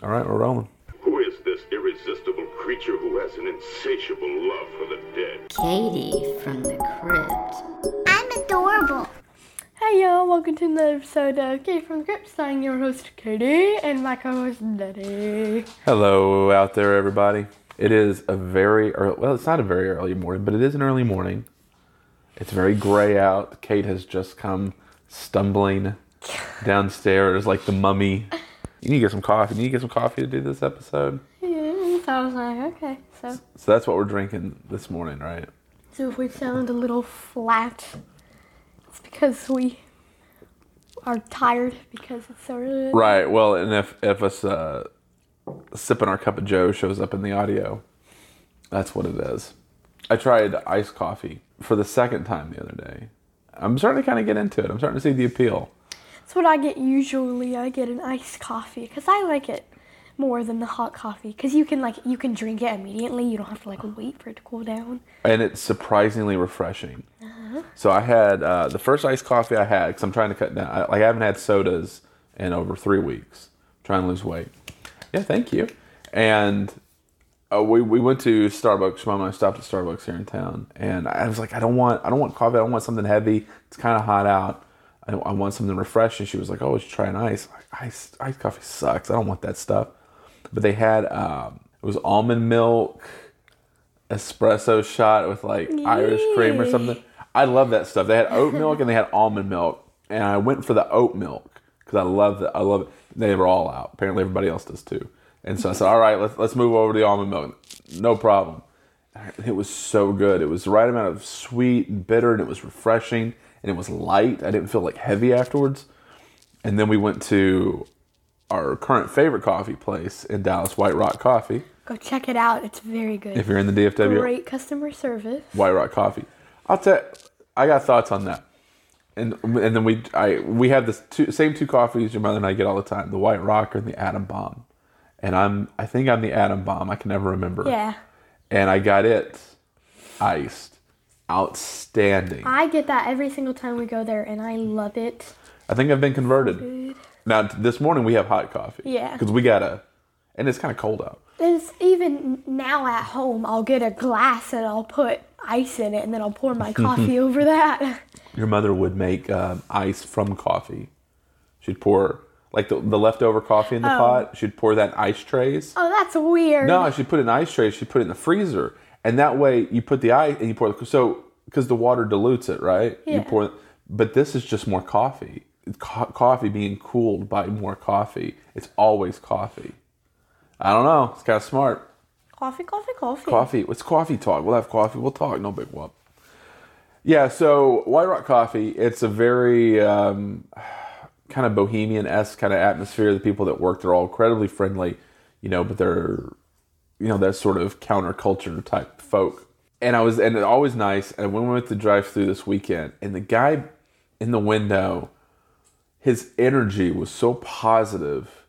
All right, we're rolling. Who is this irresistible creature who has an insatiable love for the dead? Katie from the crypt. I'm adorable. Hey y'all, welcome to another episode of Katie from the Crypt. I'm your host Katie and my co-host Daddy. Hello out there, everybody. It is a very early, well, it's not a very early morning, but it is an early morning. It's very gray out. Kate has just come stumbling downstairs like the mummy. You need to get some coffee. You need to get some coffee to do this episode. Yeah, so I was like, okay, so So that's what we're drinking this morning, right? so if we sound a little flat, it's because we are tired because it's so early. Right. Well, and if if us uh, sipping our cup of Joe shows up in the audio, that's what it is. I tried iced coffee for the second time the other day. I'm starting to kind of get into it. I'm starting to see the appeal. That's what I get usually. I get an iced coffee because I like it more than the hot coffee because you can like you can drink it immediately. You don't have to like wait for it to cool down. and it's surprisingly refreshing. So I had uh, the first iced coffee I had because I'm trying to cut down. I, like I haven't had sodas in over three weeks. trying to lose weight. Yeah, thank you. And uh, we we went to Starbucks. Mom and I stopped at Starbucks here in town, and I was like, I don't want I don't want coffee. I don't want something heavy. It's kind of hot out. I, I want something refreshing. She was like, Oh, should try an ice. Like, ice iced coffee sucks. I don't want that stuff. But they had um, it was almond milk espresso shot with like Irish cream or something. I love that stuff. They had oat milk and they had almond milk, and I went for the oat milk because I love that. I love it. They were all out. Apparently, everybody else does too. And so I said, "All right, let's let's move over to the almond milk. No problem." It was so good. It was the right amount of sweet and bitter, and it was refreshing, and it was light. I didn't feel like heavy afterwards. And then we went to our current favorite coffee place in Dallas, White Rock Coffee. Go check it out. It's very good. If you're in the DFW, Great customer service. White Rock Coffee. I'll tell. I got thoughts on that, and and then we I we have the two, same two coffees your mother and I get all the time: the White Rock and the Atom Bomb. And I'm I think I'm the Atom Bomb. I can never remember. Yeah. And I got it iced, outstanding. I get that every single time we go there, and I love it. I think I've been converted. Good. Now this morning we have hot coffee. Yeah. Because we got a, and it's kind of cold out. It's even now at home. I'll get a glass and I'll put ice in it, and then I'll pour my coffee over that. Your mother would make um, ice from coffee. She'd pour like the, the leftover coffee in the pot. She'd pour that in ice trays. Oh, that's weird. No, she'd put it in ice trays. She'd put it in the freezer, and that way you put the ice and you pour the so because the water dilutes it, right? Yeah. You pour, but this is just more coffee. Co- coffee being cooled by more coffee. It's always coffee. I don't know. It's kind of smart. Coffee, coffee, coffee. Coffee. What's coffee talk? We'll have coffee. We'll talk. No big whoop. Yeah. So White Rock Coffee. It's a very um, kind of bohemian esque kind of atmosphere. The people that work, they're all incredibly friendly, you know, but they're, you know, that sort of counterculture type folk. And I was, and it's always nice. And when we went to drive through this weekend, and the guy in the window, his energy was so positive.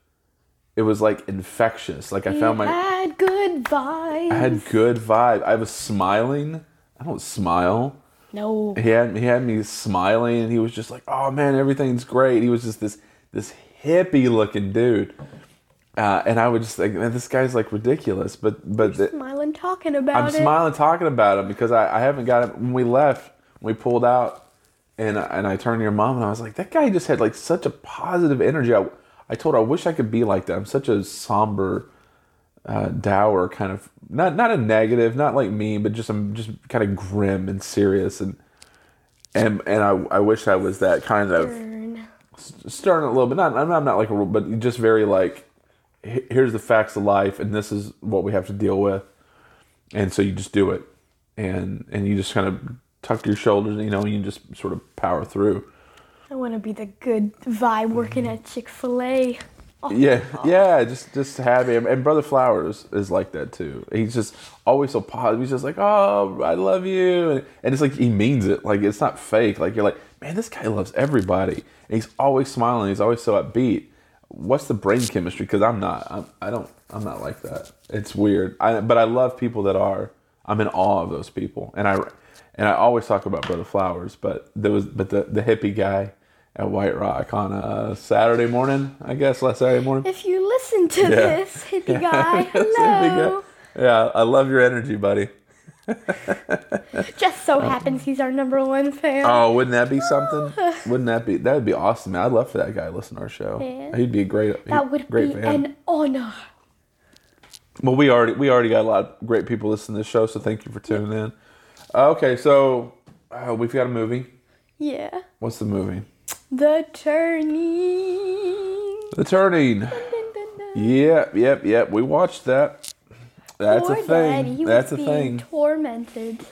It was like infectious. Like I found my, had good vibes. I had good vibe. I was smiling. I don't smile. no. He had he had me smiling, and he was just like, "Oh man, everything's great." He was just this this hippie looking dude, uh, and I would just think, "Man, this guy's like ridiculous." But but the- Smiling, talking about I'm it. smiling talking about him because I, I haven't got him. When we left, when we pulled out, and I- and I turned to your mom and I was like, "That guy just had like such a positive energy." I, I told her I wish I could be like that. I'm such a somber uh, dour kind of not not a negative, not like me, but just I'm just kind of grim and serious and and and I, I wish I was that kind of Burn. stern a little bit. Not I'm not, I'm not like a but just very like "H- here's the facts of life and this is what we have to deal with, and so you just do it, and and you just kind of tuck your shoulders, you know, and you just sort of power through. I want to be the good vibe working at Chick Fil A. Oh, Yeah, oh. yeah, just just happy. And Brother Flowers is like that too. He's just always so positive. He's just like, "Oh, I love you," and, and it's like he means it. Like it's not fake. Like you're like, man, this guy loves everybody, and he's always smiling. He's always so upbeat. What's the brain chemistry? Because I'm not. I'm, I don't. I'm not like that. It's weird. I, but I love people that are. I'm in awe of those people, and I and I always talk about Brother Flowers. But there was, but the the hippie guy at White Rock on a Saturday morning, I guess, last Saturday morning. If you listen to Yeah. this, hippie guy, hello. Yeah, I love your energy, buddy. Just so happens he's our number one fan. Oh, wouldn't that be something? Wouldn't that be? That would be awesome. Man. I'd love for that guy to listen to our show. Yeah. He'd be a great. that would great be fan. an honor. Well, we already we already got a lot of great people listening to this show, so thank you for tuning in. Okay, so uh, we've got a movie. Yeah. What's the movie? The turning. The Turning. Dun, dun, dun. Yep, yep, yep. We watched that. That's Poor a thing. He That's a being thing. tormented.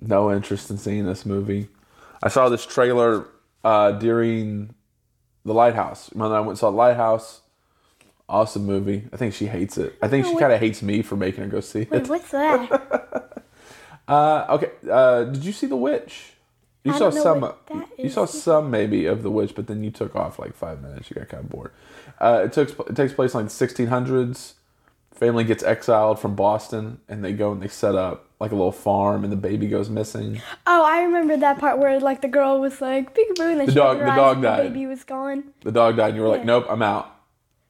No interest in seeing this movie. I saw this trailer uh, during the Lighthouse. When I went and saw Lighthouse, awesome movie. I think she hates it. I think she kind of hates me for making her go see Wait, it. what's that? Uh, okay, uh, did you see The Witch? You I saw some. you saw some maybe of The Witch, but then you took off like five minutes. You got kind of bored. Uh, it takes it takes place in like the 1600s. Family gets exiled from Boston, and they go and they set up like a little farm, and the baby goes missing. oh, I remember that part where like the girl was like peekaboo and then The dog- the dog died. The baby was gone. The dog died, and you were like, Yeah. "Nope, I'm out."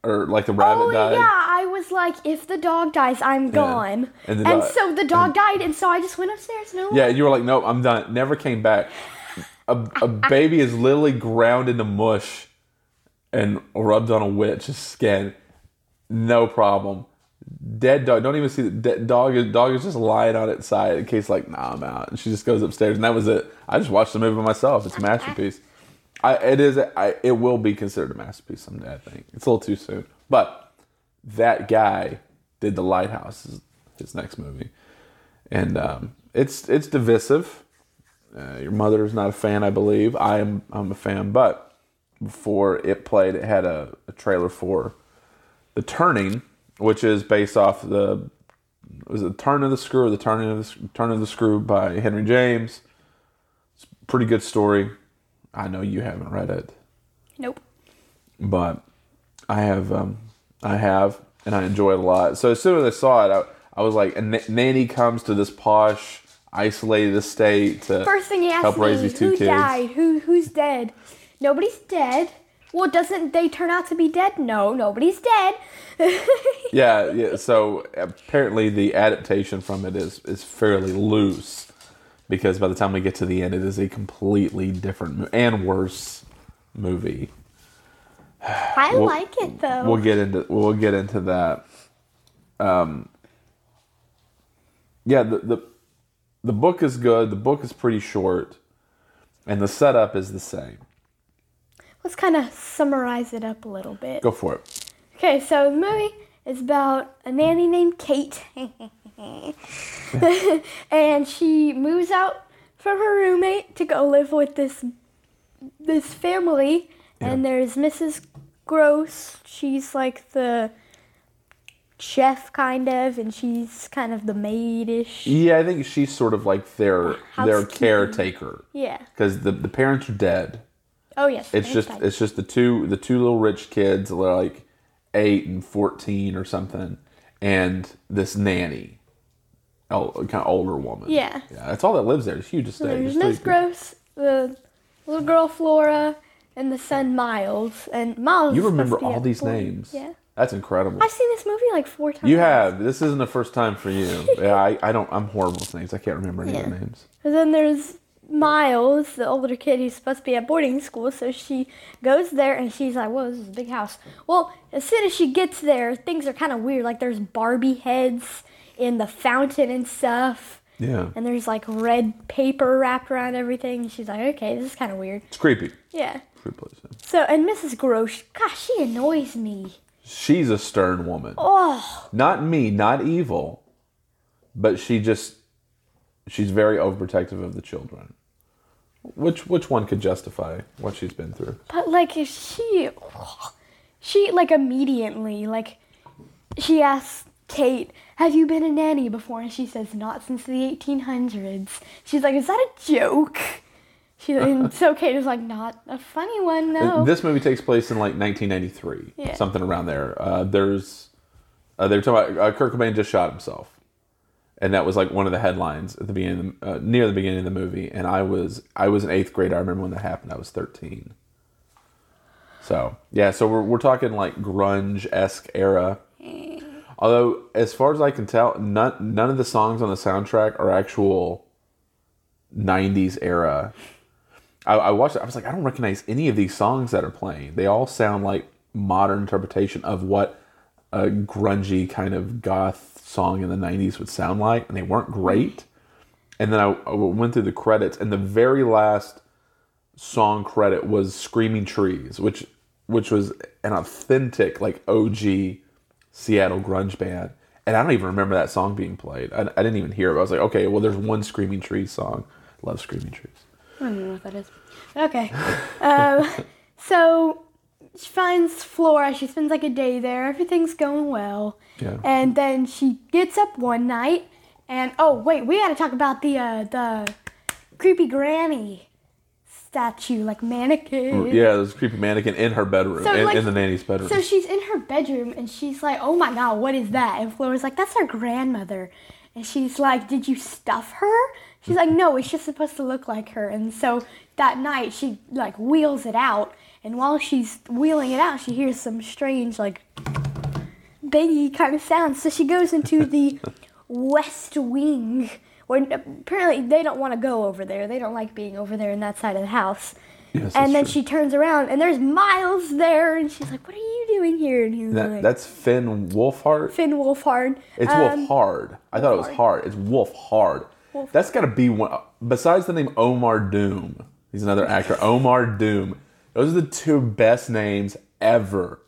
Or like the rabbit oh died. yeah, I was like, if the dog dies, I'm gone. And And, so the dog died, and so I just went upstairs. No. Yeah, you were like, "Nope, I'm done." Never came back. A, a baby is literally ground into mush and rubbed on a witch's skin. No problem. Dead dog. Don't even see the dead dog. Dog is just lying on its side in case like, nah, I'm out. And she just goes upstairs, and that was it. I just watched the movie by myself. It's a masterpiece. I it is. I it will be considered a masterpiece someday. I think it's a little too soon, but that guy did the Lighthouse. His, his next movie, and um, it's it's divisive. Uh, your mother is not a fan, I believe. I am. I'm a fan, but before it played, it had a, a trailer for the Turning, which is based off the was it Turn of the Screw or the Turning of the Turn of the Screw by Henry James. It's a pretty good story. I know you haven't read it, Nope. but I have. Um, I have, and I enjoy it a lot. So as soon as I saw it, I, I was like, a na- nanny comes to this posh, isolated estate to First thing he asked help me, raise these two who kids. died? Who who's dead? Nobody's dead. Well, doesn't they turn out to be dead? No, nobody's dead. Yeah, yeah. So apparently, the adaptation from it is is fairly loose because by the time we get to the end, it is a completely different and worse movie. I We'll- like it though. We'll get into we'll get into that. Um, yeah, the, the the book is good. The book is pretty short, and the setup is the same. Let's kind of summarize it up a little bit. Go for it. Okay, so the movie is about a nanny named Kate. and she moves out from her roommate to go live with this this family. And there's Mrs. Gross. She's like the chef kind of and she's kind of the maidish. Yeah, I think she's sort of like their their caretaker Yeah. because the the parents are dead. Oh yes. It's just it's just the two the two little rich kids, like eight and fourteen or something, and this nanny, oh, kind of older woman. Yeah. yeah, that's all that lives there. It's huge estate. There's Miss Gross, the little girl Flora, and the son Miles. And Miles. You remember all these boarding- names? Yeah. that's incredible. I've seen this movie like four times. You have. This isn't the first time for you. Yeah, I, I don't. I'm horrible with names. I can't remember any of the names. And then there's Miles, the older kid who's supposed to be at boarding school. So she goes there and she's like, "Whoa, this is a big house." Well, as soon as she gets there, things are kind of weird. Like there's Barbie heads in the fountain and stuff. Yeah, And there's like red paper wrapped around everything. She's like, okay, this is kind of weird. it's creepy. Yeah. Creepy place. yeah. So, and Mrs. Grosh, gosh, she annoys me. She's a stern woman. Oh, Not me, not evil, but she just she's very overprotective of the children. Which which one could justify what she's been through? but like she, she like immediately like she asks Kate, "Have you been a nanny before?" And she says, "Not since the 1800s." She's like, "Is that a joke?" She and so Kate is like, "Not a funny one, no." This movie takes place in like 1993, Yeah. something around there. Uh, there's uh, they were talking about uh, Kurt Cobain just shot himself, and that was like one of the headlines at the beginning, uh, near the beginning of the movie. And I was I was in eighth grade. I remember when that happened. I was 13. So yeah, so we're we're talking like grunge esque era. Although, as far as I can tell, none none of the songs on the soundtrack are actual '90s era. I, I watched it. I was like, I don't recognize any of these songs that are playing. They all sound like modern interpretation of what a grungy kind of goth song in the '90s would sound like, and they weren't great. And then I, I went through the credits, and the very last song credit was "Screaming Trees," which which was an authentic like OG Seattle grunge band. And I don't even remember that song being played. I, I didn't even hear it. I was like, okay, well, there's one Screaming Trees song. Love Screaming Trees. I don't know what that is. Okay. um, so she finds Flora. She spends like a day there. Everything's going well. Yeah. And then she gets up one night, and oh wait, we got to talk about the uh, the creepy granny statue, like mannequin. Yeah, there's a creepy mannequin in her bedroom, So, in, like- in the nanny's bedroom. So she's in her bedroom and she's like, "Oh my god, what is that?" And Flora's like, "That's her grandmother." And she's like, "Did you stuff her?" She's like, "No, it's just supposed to look like her." And so that night she like wheels it out, and while she's wheeling it out, she hears some strange like baggy kind of sounds. So she goes into the west wing. Where apparently they don't want to go over there. They don't like being over there in that side of the house. Yes, and then true. she turns around and there's Miles there, and she's like, "What are you doing here?" And he's that, like, that's Finn Wolfhard. Finn Wolfhard. It's Um, Wolf Hard. I thought it was hard. It's Wolf Hard. Wolf- That's got to be one. Besides the name Omar Doom, he's another actor. Omar Doom. Those are the two best names ever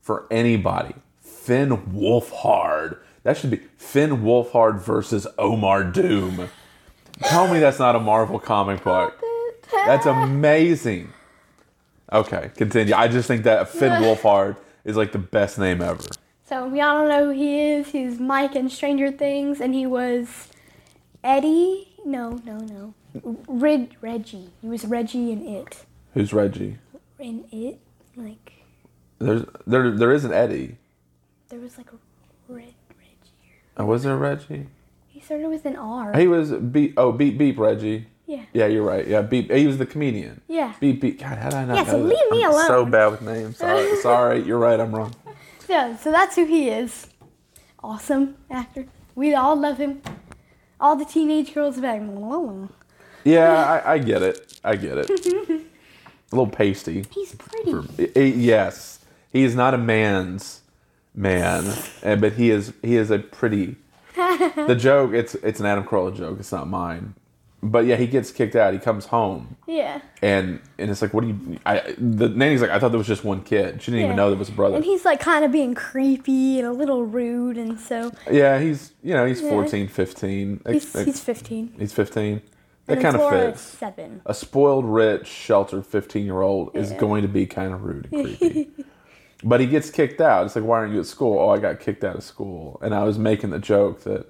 for anybody. Finn Wolfhard. That should be Finn Wolfhard versus Omar Doom. Tell me that's not a Marvel comic book. That's amazing. Okay, continue. I just think that Finn Wolfhard is like the best name ever. So we all don't know who he is. He's Mike in Stranger Things, and he was Eddie. No, no, no. Red Reggie. He was Reggie in it. Who's Reggie? In it, like There's there there is an Eddie. there was like a red Reggie. Oh, was there a Reggie? He started with an R. He was beep. Oh, beep beep Reggie. Yeah. Yeah, you're right. Yeah, beep. He was the comedian. Yeah. Beep beep. God, how did I not Yeah, know so that? leave me I'm So alone. bad with names. Sorry. Sorry. You're right. I'm wrong. Yeah. So that's who he is. Awesome actor. We all love him. All the teenage girls are like, "Whoa." Yeah, I, I get it. I get it. a little pasty. he's pretty. I- I- yes, he is not a man's man, eh, but he is. He is a pretty. the joke. It's it's an Adam Carolla joke. It's not mine. But yeah, he gets kicked out. He comes home. Yeah. and and it's like, what do you? I the nanny's like, I thought there was just one kid. She didn't Yeah. even know there was a brother. And he's like kind of being creepy and a little rude, and so yeah, he's you know he's Yeah. 14, 15. he's, he's 15. he's 15. That kind of fits. seven. A spoiled, rich, sheltered 15 year old is going to be kind of rude and creepy. but he gets kicked out. It's like, why aren't you at school? Oh, I got kicked out of school. And I was making the joke that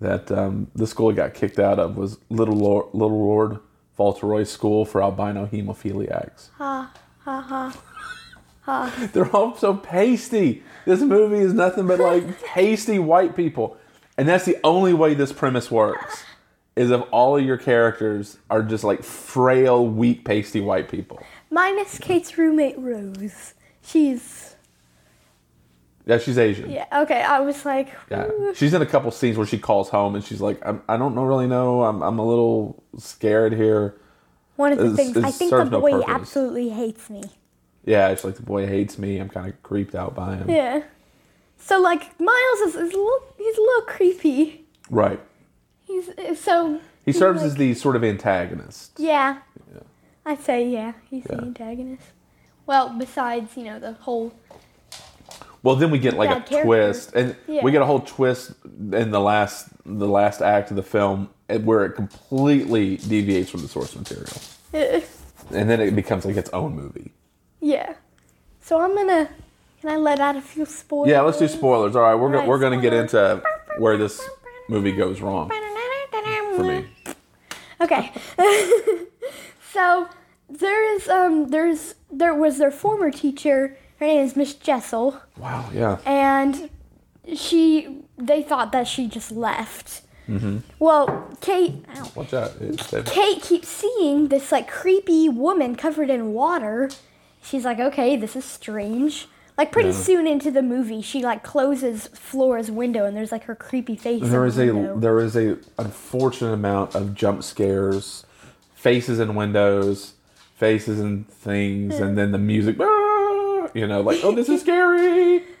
that um, the school he got kicked out of was Little Lord, Little Lord Fauntleroy School for albino hemophiliacs. Ha ha ha. Ha. They're all so pasty. This movie is nothing but like pasty white people. And that's the only way this premise works. Is if all of your characters are just like frail, weak, pasty white people. Minus Kate's roommate Rose. She's Yeah, she's Asian. yeah okay. I was like, Yeah. She's in a couple scenes where she calls home and she's like, I'm, I don't know, really know. I'm, I'm a little scared here. one of the It's- things I think the serves no boy absolutely hates me. Yeah, it's like, the boy hates me. I'm kind of creeped out by him. Yeah. So like Miles is, is a little, he's a little creepy. Right. He's so He serves like- as the sort of antagonist. yeah. I'd say yeah. He's the antagonist. Well, besides you know the whole Well, then we get like a character. twist, and Yeah. we get a whole twist in the last the last act of the film, eh, where it completely deviates from the source material, uh, and then it becomes like its own movie. yeah. So I'm gonna can I let out a few spoilers? Yeah, let's do spoilers. All right, we're go- Alright, we're gonna get into where this movie goes wrong for me. Okay. so there is um there's there was their former teacher. Her name is Miss Jessel, Wow. Yeah. and she they thought that she just left. Mm-hmm. Well, Kate. ow. Watch out. Kate keeps seeing this like creepy woman covered in water. she's like, okay, this is strange. Like pretty Yeah. soon into the movie, she like closes Flora's window, and there's like her creepy face. There the a there is a unfortunate amount of jump scares, faces in windows, faces in things, and then the music. "Ah," You know, like oh, this is scary.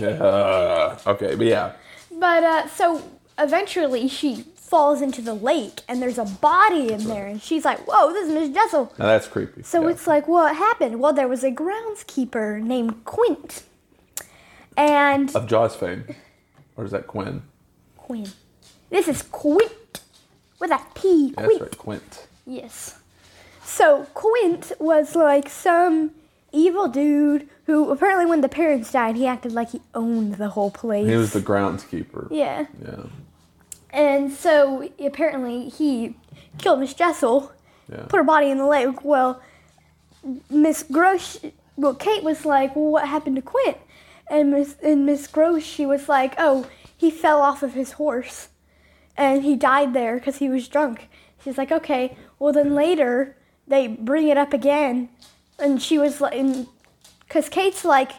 Uh, okay, but yeah, But uh, so eventually she falls into the lake, and there's a body in there, and she's like, "Whoa, this is Miss Jessel." now that's creepy. So yeah. it's like, what happened? Well, there was a groundskeeper named Quint, and of Jaws fame, or is that Quinn? Quinn. This is Quint with a P. That's Quint. right, Quint. Yes. So Quint was like some evil dude who apparently when the parents died, he acted like he owned the whole place. He was the groundskeeper. yeah. Yeah. And so apparently he killed Miss Jessel, Yeah. put her body in the lake. Well, Miss Gross, well, Kate was like, well, what happened to Quint? And Miss and Miss Gross, she was like, oh, he fell off of his horse, and he died there because he was drunk. She's like, okay. Well, then later they bring it up again, and she was like, because Kate's like,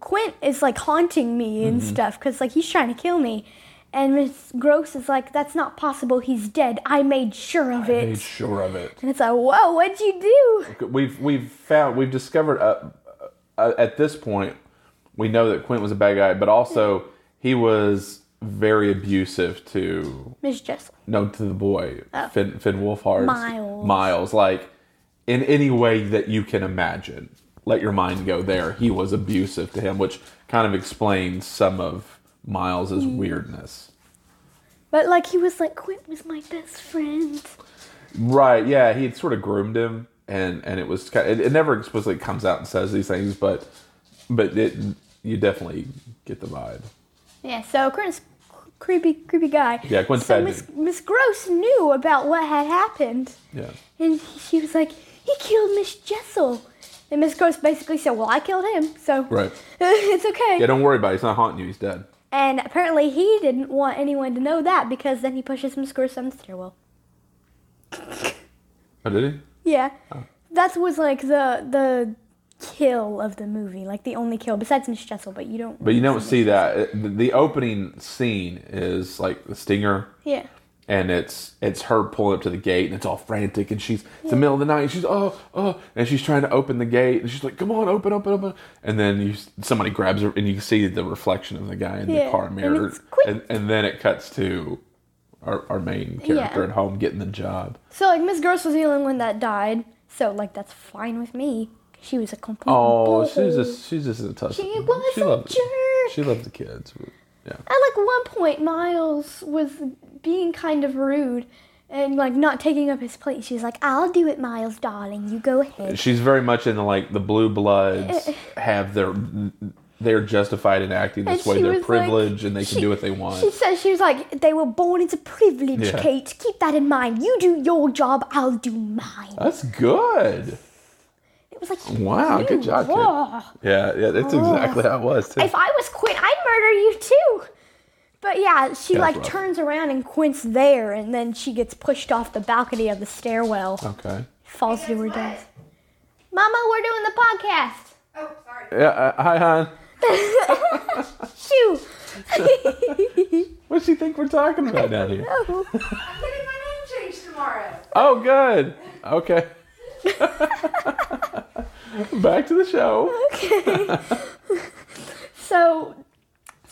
Quint is like haunting me and mm-hmm. stuff because like he's trying to kill me. And Miss Gross is like, that's not possible. He's dead. I made sure of it. I made sure of it. And it's like, whoa, what'd you do? We've we've found we've discovered uh, uh, at this point we know that Quint was a bad guy, but also he was very abusive to Miss Jessel. no to the boy Oh. Finn Finn Wolfhard Miles. Miles like in any way that you can imagine. Let your mind go there. He was abusive to him, which kind of explains some of Miles's weirdness. But like he was like, Quint was my best friend. Right? Yeah, he had sort of groomed him, and and it was kind it, it never explicitly comes out and says these things, but but it you definitely get the vibe. Yeah, so Quint's creepy, creepy guy. Yeah, Quint's so bad Miss, dude. Miss Gross knew about what had happened. Yeah. And she was like, he killed Miss Jessel. And Miss Gross basically said, well, I killed him, so Right. it's okay. Yeah, don't worry about it. He's not haunting you. He's dead. And apparently he didn't want anyone to know that because then he pushes Miss Gross down the stairwell. Oh, did he? Yeah. Oh. That was like the the kill of the movie, like the only kill besides Miss Jessel, but you don't. But you don't see that. The opening scene is like the stinger, Yeah. And it's it's her pulling up to the gate, and it's all frantic, and she's it's the middle of the night, and she's oh oh, and she's trying to open the gate, and she's like, come on, open, open, open, and then you somebody grabs her, and you see the reflection of the guy in Yeah, the car and mirror, it's quick. and, and then it cuts to our, our main character Yeah. at home getting the job. So like Miss Gross was the only one that died, so like that's fine with me. She was a complete. Oh, she's butthole. just she's just a tough. She was a loves jerk. She loves the kids. Yeah. At like one point, Miles was being kind of rude and like not taking up his plate. She was like, "I'll do it, Miles, darling. You go ahead." She's very much in the like the blue bloods eh. have their they're justified in acting this way. They're was like- privileged and they can she- do what they want. She says she was like, "They were born into privilege, Yeah. Kate. Keep that in mind. You do your job, I'll do mine." That's good. It was like, Wow, good job, raw. Yeah, yeah, that's exactly how it was too. If I was Quint, I'd murder you too. But yeah, she That's like rough. turns around and Quint's there, and then she gets pushed off the balcony of the stairwell, Okay. falls to her death. Mama, we're doing the podcast. Oh, sorry. Yeah. Uh, hi, hon. Shoo. What does she think we're talking about down here? I'm getting my name changed tomorrow. Oh, good. Okay. Back to the show. Okay. so,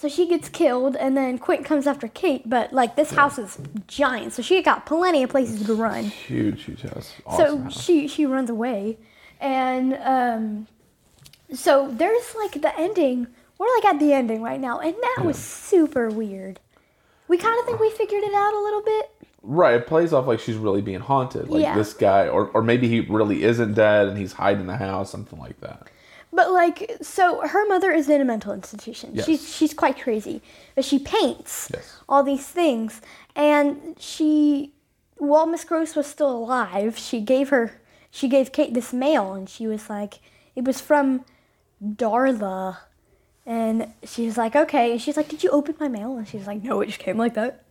so she gets killed, and then Quint comes after Kate. But like this house is giant, so she got plenty of places to run. Huge, huge house. Awesome so house. she she runs away, and um, so there's like the ending. We're like at the ending right now, and that was super weird. We kind of think we figured it out a little bit. Right, it plays off like she's really being haunted. Like Yeah. this guy, or, or maybe he really isn't dead and he's hiding in the house, something like that. But like, so her mother is in a mental institution. Yes. She's she's quite crazy, but she paints Yes. all these things, and she, while Miss Gross was still alive, she gave her she gave Kate this mail, and she was like, it was from Darla, and she was like, okay, and she's like, did you open my mail? And she was like, no, it just came like that,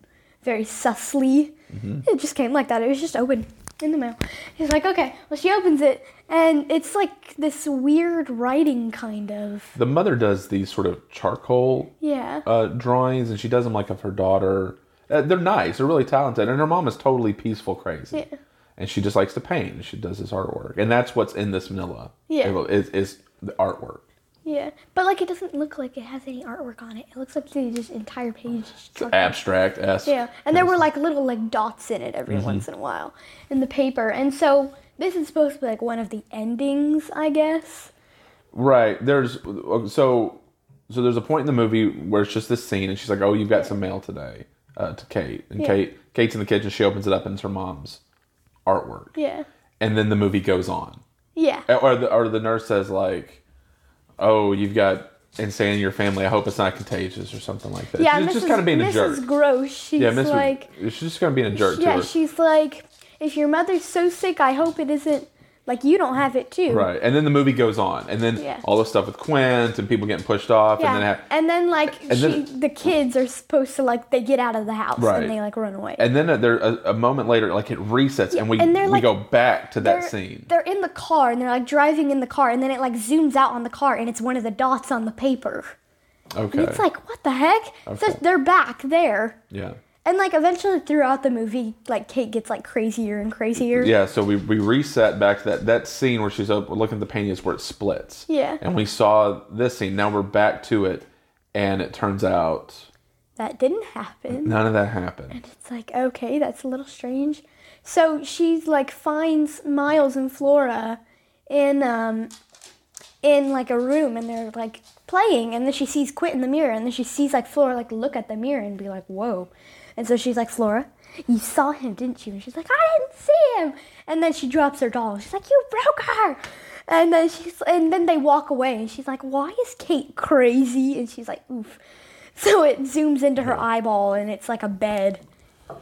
very sussly. Mm-hmm. It just came like that. It was just open. In the mail. He's like, okay. Well, she opens it, and it's like this weird writing, kind of. The mother does these sort of charcoal Yeah. uh, drawings, and she does them like of her daughter. Uh, they're nice. They're really talented, and her mom is totally peaceful, crazy. Yeah. And she just likes to paint. and She does this artwork, and that's what's in this Manila. Yeah. is, is the artwork. Yeah. But like, it doesn't look like it has any artwork on it. It looks like they just entire page. is. Abstract. Yeah, and there were like little like dots in it every Mm-hmm. once in a while in the paper, and so this is supposed to be like one of the endings, I guess. Right. There's so so there's a point in the movie where it's just this scene, and she's like, "Oh, you've got some mail today." Uh, to Kate, and Yeah. Kate Kate's in the kitchen. She opens it up, and it's her mom's artwork. Yeah, And then the movie goes on, yeah, or the or the nurse says like, "Oh, you've got insane in your family. I hope it's not contagious or something like that." yeah. she's Mrs. just kind of being a Mrs. jerk. Gross. She's yeah, Mrs. like, she's just kind of being a jerk yeah, to her. she's like, if your mother's so sick, I hope it isn't like you don't have it too. Right, and then the movie goes on, and then Yeah. all the stuff with Quint and people getting pushed off, Yeah, and then ha- and then like and she, then- the kids are supposed to like they get out of the house Right. and they like run away. and then uh, there a, a moment later, like it resets, and we and we like- go back to that scene. They're in the car and they're like driving in the car and then it like zooms out on the car and it's one of the dots on the paper. Okay. And it's like, what the heck? So they're back there. yeah. And like eventually throughout the movie, like Kate gets like crazier and crazier. Yeah, so we, we reset back to that that scene where she's up looking at the painting is where it splits. Yeah. And we saw this scene. Now we're back to it, and it turns out That didn't happen. none of that happened. And it's like, okay, that's a little strange. So she's like finds Miles and Flora in um in like a room and they're like playing and then she sees Quint in the mirror and then she sees like Flora like look at the mirror and be like, Whoa. And so she's like, Flora, you saw him, didn't you? And she's like, I didn't see him and then she drops her doll. She's like, You broke her and then she's and then they walk away and she's like, Why is Kate crazy? And she's like, Oof. So it zooms into her eyeball and it's like a bed.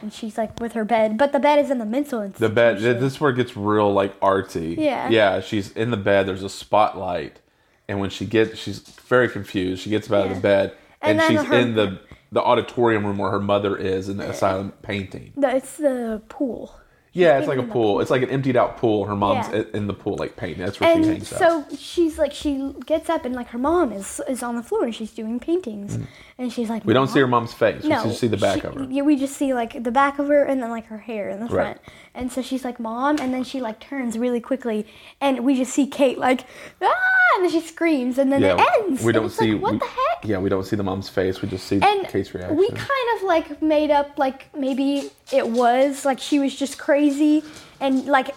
And she's like with her bed, but the bed is in the mental The bed this is where it gets real like artsy. Yeah. Yeah, she's in the bed, there's a spotlight, and when she gets she's very confused. She gets out of the bed And and, she's her- in the the auditorium room where her mother is in the asylum painting. The- It's the pool. Yeah, it's like a the pool. It's like an emptied out pool. Her mom's Yeah. in the pool, like painting. That's where she And hangs out. so she's like, she gets up and like her mom is is on the floor and she's doing paintings, and she's like, Mm. We don't see her mom's face. No, we just see the back she- of her. Yeah, we just see like the back of her and then like her hair in the Right. front. And so she's like, "Mom," and then she like turns really quickly, and we just see Kate like, ah, and then she screams, and then it ends. we don't it's see. like, what we- the heck? Yeah, we don't see the mom's face. We just see and Kate's reaction. we kind of like made up like maybe it was like she was just crazy and like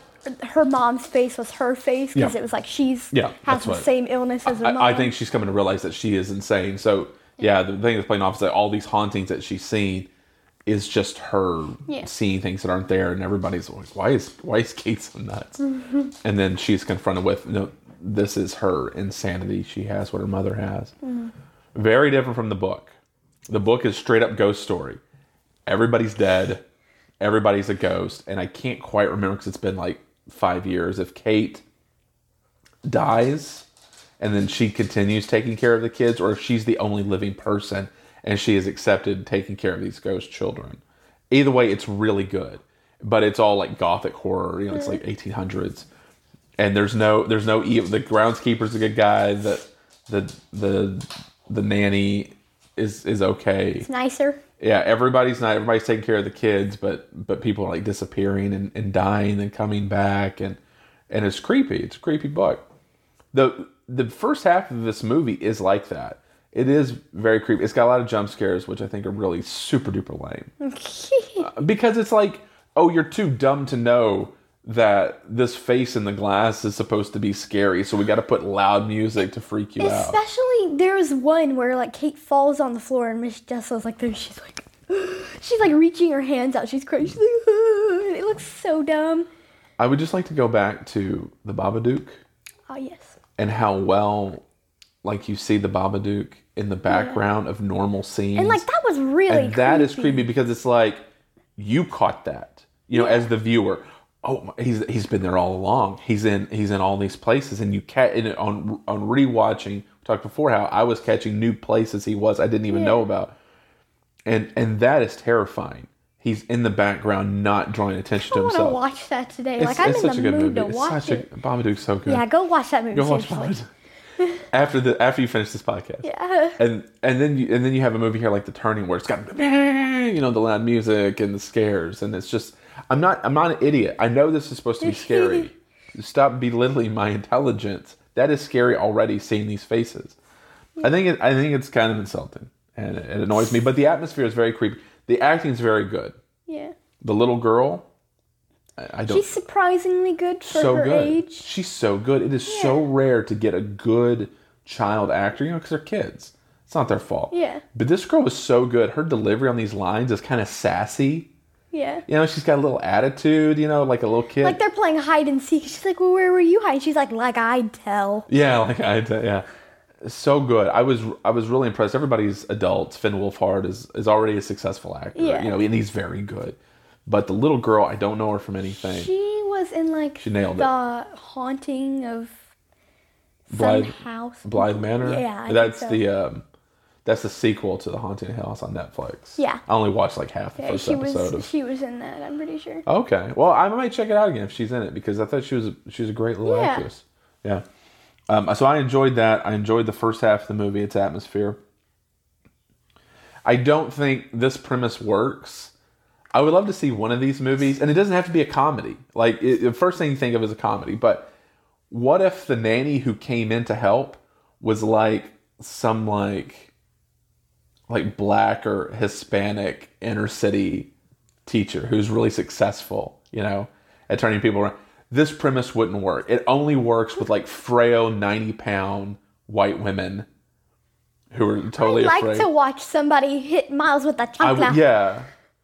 her mom's face was her face because Yeah. it was like she's Yeah, has the same illness as her mom. I, think she's coming to realize that she is insane. So yeah, the thing that's playing off is that all these hauntings that she's seen is just her Yeah. seeing things that aren't there, and everybody's like, "Why is why is Kate so nuts?" Mm-hmm. And then she's confronted with, "No, this is her insanity. She has what her mother has." Mm-hmm. Very different from the book. The book is straight up ghost story. Everybody's dead. Everybody's a ghost, and I can't quite remember because it's been like five years. If Kate dies and then she continues taking care of the kids, or if she's the only living person and she has accepted taking care of these ghost children. Either way, it's really good, but it's all like gothic horror. You know, it's like 1800s, and there's no there's no evil. The groundskeeper's a good guy. The the the the nanny is is okay. it's nicer. Yeah, everybody's not everybody's taking care of the kids, but but people are like disappearing and, and dying and coming back and and it's creepy. It's a creepy book. The the first half of this movie is like that. It is very creepy. It's got a lot of jump scares, which I think are really super duper lame. Uh, because it's like, oh, you're too dumb to know that this face in the glass is supposed to be scary, so we got to put loud music to freak you out. Especially there was one where like Kate falls on the floor and Miss Jessela's like there. She's like, she's like reaching her hands out. She's crying. She's like, and it looks so dumb. I would just like to go back to the Babadook. Oh yes. and how well like you see the Babadook in the background of normal scenes. And like that was really And that is creepy. creepy because it's like you caught that. You know, as the viewer. Oh, he's he's been there all along. He's in he's in all these places, and you cat and on on rewatching. We talked before how I was catching new places he was I didn't even know about, and and that is terrifying. he's in the background, not drawing attention I to want to himself. watch that today. It's, like I'm it's in such the a good mood movie. to watch it's such it. a Babadook's so good. Yeah, go watch that movie. Go watch. Babadook. after the after you finish this podcast. Yeah. And and then you and then you have a movie here like The Turning where it's got you know the loud music and the scares and it's just I'm not I'm not an idiot. I know this is supposed to be scary. Stop belittling my intelligence. That is scary already seeing these faces. I think it, I think it's kind of insulting and it, it annoys me. But the atmosphere is very creepy. The acting is very good. Yeah. The little girl, I, I don't She's surprisingly good for so her good. age. She's so good. It is so rare to get a good child actor, you know, because they're kids. It's not their fault. Yeah. But this girl was so good. Her delivery on these lines is kind of sassy. Yeah. You know, she's got a little attitude, you know, like a little kid. Like they're playing hide and seek. She's like, "Well, where were you hiding?" She's like, "Like I'd tell." yeah, like I'd tell yeah, so good. I was, I was really impressed. Everybody's adults. Finn Wolfhard is is already a successful actor, Yeah. you know, and he's very good. But the little girl, I don't know her from anything. She was in like She nailed it. the haunting of some Bly- house. Bly Manor. Yeah, I think that's so. the um, that's the sequel to the Hill House on Netflix. Yeah. I only watched like half the Yeah, first she episode was. of. She was in that. I'm pretty sure. Okay, well, I might check it out again if she's in it because I thought she was a, she was a great little Yeah. actress. Yeah. Um, so I enjoyed that. I enjoyed the first half of the movie, its atmosphere. I don't think this premise works. I would love to see one of these movies, and it doesn't have to be a comedy. Like it, the first thing you think of is a comedy, but what if the nanny who came in to help was like some like like black or Hispanic inner city teacher who's really successful, you know, at turning people around. This premise wouldn't work. It only works with like frail, 90 pound white women who are totally I like afraid. to watch somebody hit Miles with a I would, yeah.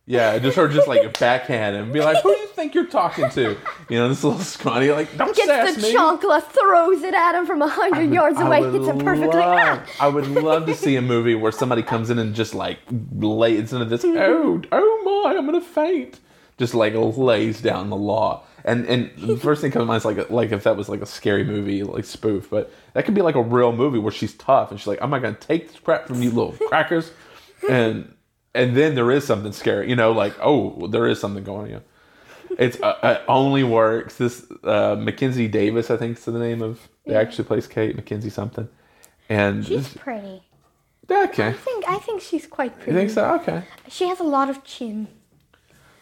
Yeah, just her just like backhand and be like, who do you think you're talking to? You know, this little scrawny, like, don't Gets the me. chancla, throws it at him from a hundred yards I away, hits him perfectly. love- I would love to see a movie where somebody comes in and just like lays into this. Oh, oh my! I'm gonna faint. Just like lays down the law. And and the first thing comes to mind is like like if that was like a scary movie like spoof, but that could be like a real movie where she's tough and she's like, oh I'm not gonna take this crap from you little crackers, and and then there is something scary, you know, like oh there is something going on. It's uh, it only works. This uh, Mackenzie Davis, I think, is the name of the actress who plays Kate Mackenzie something. And She's this- pretty. yeah, okay, I think I think she's quite pretty. you think so? Okay, She has a lot of chin.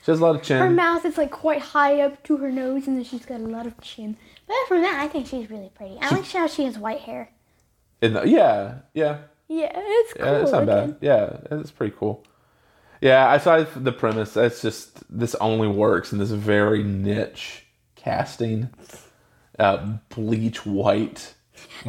she has a lot of chin. Her mouth is like quite high up to her nose, and then she's got a lot of chin. But from that, I think she's really pretty. I like how she has white hair. In the- yeah, yeah, Yeah, it's cool. yeah. It's not looking. bad. Yeah, it's pretty cool. Yeah, I saw the premise. That's just this only works in this very niche casting. Uh, bleach white,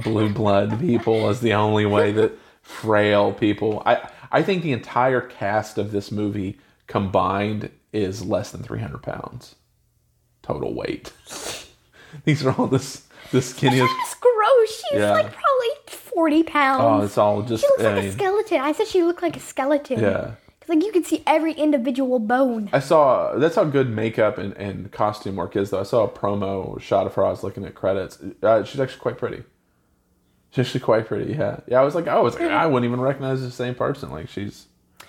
blue blood people is the only way that frail people. I I think the entire cast of this movie combined is less than three hundred pounds total weight. These are all this the skinniest. That's gross. She's Yeah. like probably forty pounds. Oh, it's all just. she looks I like a skeleton. I said she looked like a skeleton. Yeah. Like you can see every individual bone. I saw that's how good makeup and, and costume work is though. I saw a promo shot of her. I was looking at credits. Uh, she's actually quite pretty. She's actually quite pretty. Yeah, yeah. I was like, oh, I was like, I wouldn't even recognize the same person. Like she's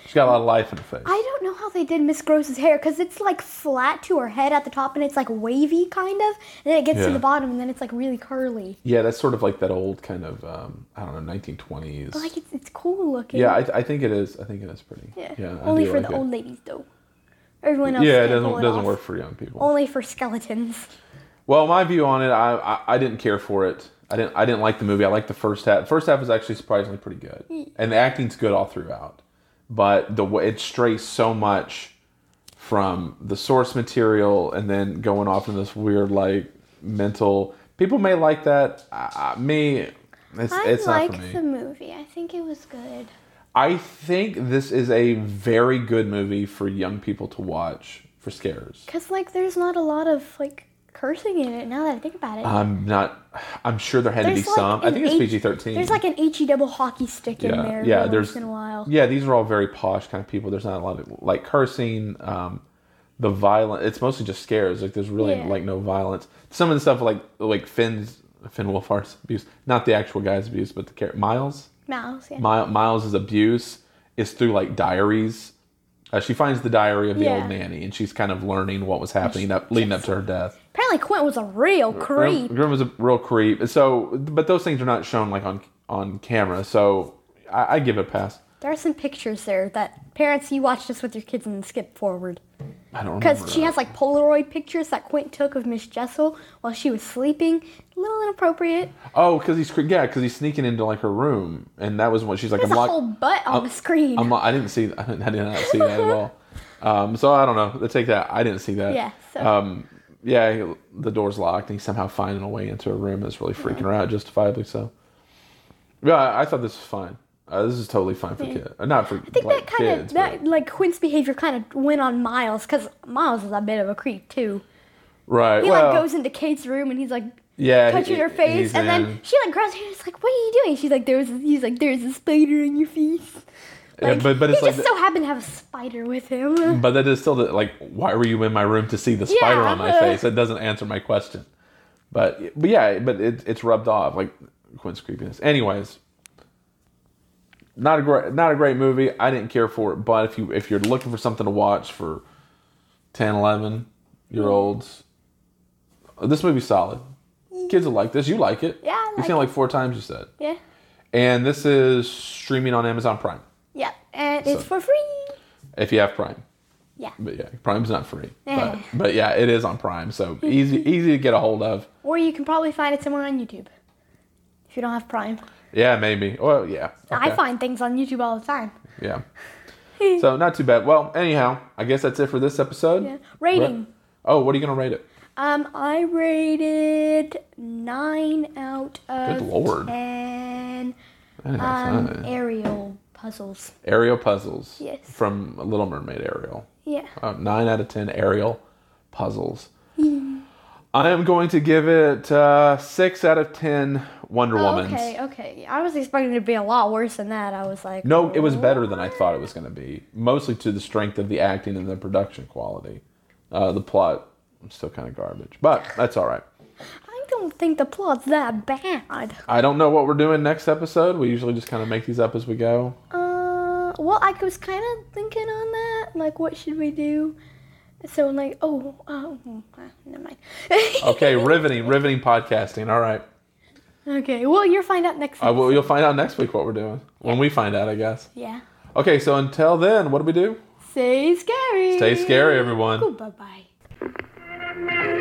she's got a lot of life in her face. I don't know how they did Miss Gross's hair because it's like flat to her head at the top and it's like wavy kind of, and then it gets to Yeah. the bottom and then it's like really curly. yeah, that's sort of like that old kind of um, I don't know, 1920s. But like it's, it's cool looking. yeah, I, I think it is. I think it is pretty. Yeah. I Only do for like the it. old ladies though. Everyone else. Yeah, it can't pull doesn't doesn't off. work for young people. Only for skeletons. Well, my view on it, I, I I didn't care for it. I didn't I didn't like the movie. I liked the first half. The first half was actually surprisingly pretty good, and the acting's good all throughout. But the way it strays so much from the source material, and then going off in this weird like mental. People may like that. Uh, me, it's I it's not for liked me. the movie. I think it was good. I think this is a very good movie for young people to watch for scares. Cause like there's not a lot of like cursing in it. Now that I think about it. I'm not. I'm sure there had to be like, some. I think it's H- PG thirteen. There's like an HE double hockey stick in there. yeah. There's in a while. yeah. These are all very posh kind of people. There's not a lot of like cursing. Um, the violent. It's mostly just scares. Like there's really Yeah. like no violence. Some of the stuff like like Finn's Finn Wolfhard's abuse, not the actual guy's abuse, but the character Miles. Mouse. Yeah. My, Miles's abuse is through like diaries Uh, she finds the diary of the Yeah. old nanny, and she's kind of learning what was happening up, leading up to her death. Apparently, Quint was a real creep. Grim was a real creep. So, but those things are not shown like on on camera. So, I, I give it a pass. There are some pictures there that parents, you watch this with your kids and skip forward. I don't remember. Because she that. has like Polaroid pictures that Quint took of Miss Jessel while she was sleeping. A little inappropriate. Oh, because he's yeah, because he's sneaking into like her room, and that was what she's like. There's I'm a locked. whole butt on I'm- the screen. I'm, I didn't see. I didn't, I did not see that at all. Um, so I don't know. Let's take that. I didn't see that. Yeah, so- Um, yeah. he- The door's locked, and he's somehow finding a way into a room that's really freaking her out, justifiably so. Yeah, I, I thought this was fine. Uh, this is totally fine for kids. Uh, not for I think like that kind kids. of that like Quint's behavior kind of went on Miles because Miles is a bit of a creep too. right. He well, like goes into Kate's room and he's like yeah, touching he- her face, and in. then she like grabs her and is like, "What are you doing?" She's like, "There's," he's like, "There's a spider in your face." Yeah, but but it's he like. just so happened to have a spider with him. But that is still the, like, why were you in my room to see the spider Yeah. on my face? That doesn't answer my question. But but yeah, but it, it's rubbed off like Quint's creepiness. Anyways, not a great not a great movie. I didn't care for it. But if you if you're looking for something to watch for 10, 11 year mm. olds, this movie's solid. Kids will like this. You like it. Yeah, I You've seen it like four times. You said. yeah, And this is streaming on Amazon Prime and it's So- for free. if you have Prime. Yeah, But yeah, Prime's not free. But, but yeah, it is on Prime, so easy easy to get a hold of. or you can probably find it somewhere on YouTube if you don't have Prime. Yeah, maybe. Well, yeah. I find things on YouTube all the time. Yeah. So not too bad. Well, anyhow, I guess that's it for this episode. Yeah. Rating. Oh, what are you gonna rate it? Um, I rated nine out of Good lord. ten. Um, Ariel puzzles. Ariel puzzles. Yes. From Little Mermaid Ariel. Yeah. Uh, nine out of ten Ariel puzzles. I am going to give it uh, six out of ten Wonder Oh, Womans. okay, okay. I was expecting it to be a lot worse than that. I was like, No, it was better than I thought it was going to be. Mostly to the strength of the acting and the production quality. Uh, the plot, still kind of garbage, but that's all right. Don't think the plot's that bad. I don't know what we're doing next episode. We usually just kind of make these up as we go. Uh, well, I was kind of thinking on that. Like, what should we do? So, I'm like, oh, oh, never mind. Okay, riveting, riveting podcasting. All right. okay. Well, you'll find out next. Uh, week. well, you'll find out next week what we're doing when we find out, I guess. yeah. Okay, so until then, what do we do? Stay scary. Stay scary, everyone. Bye bye.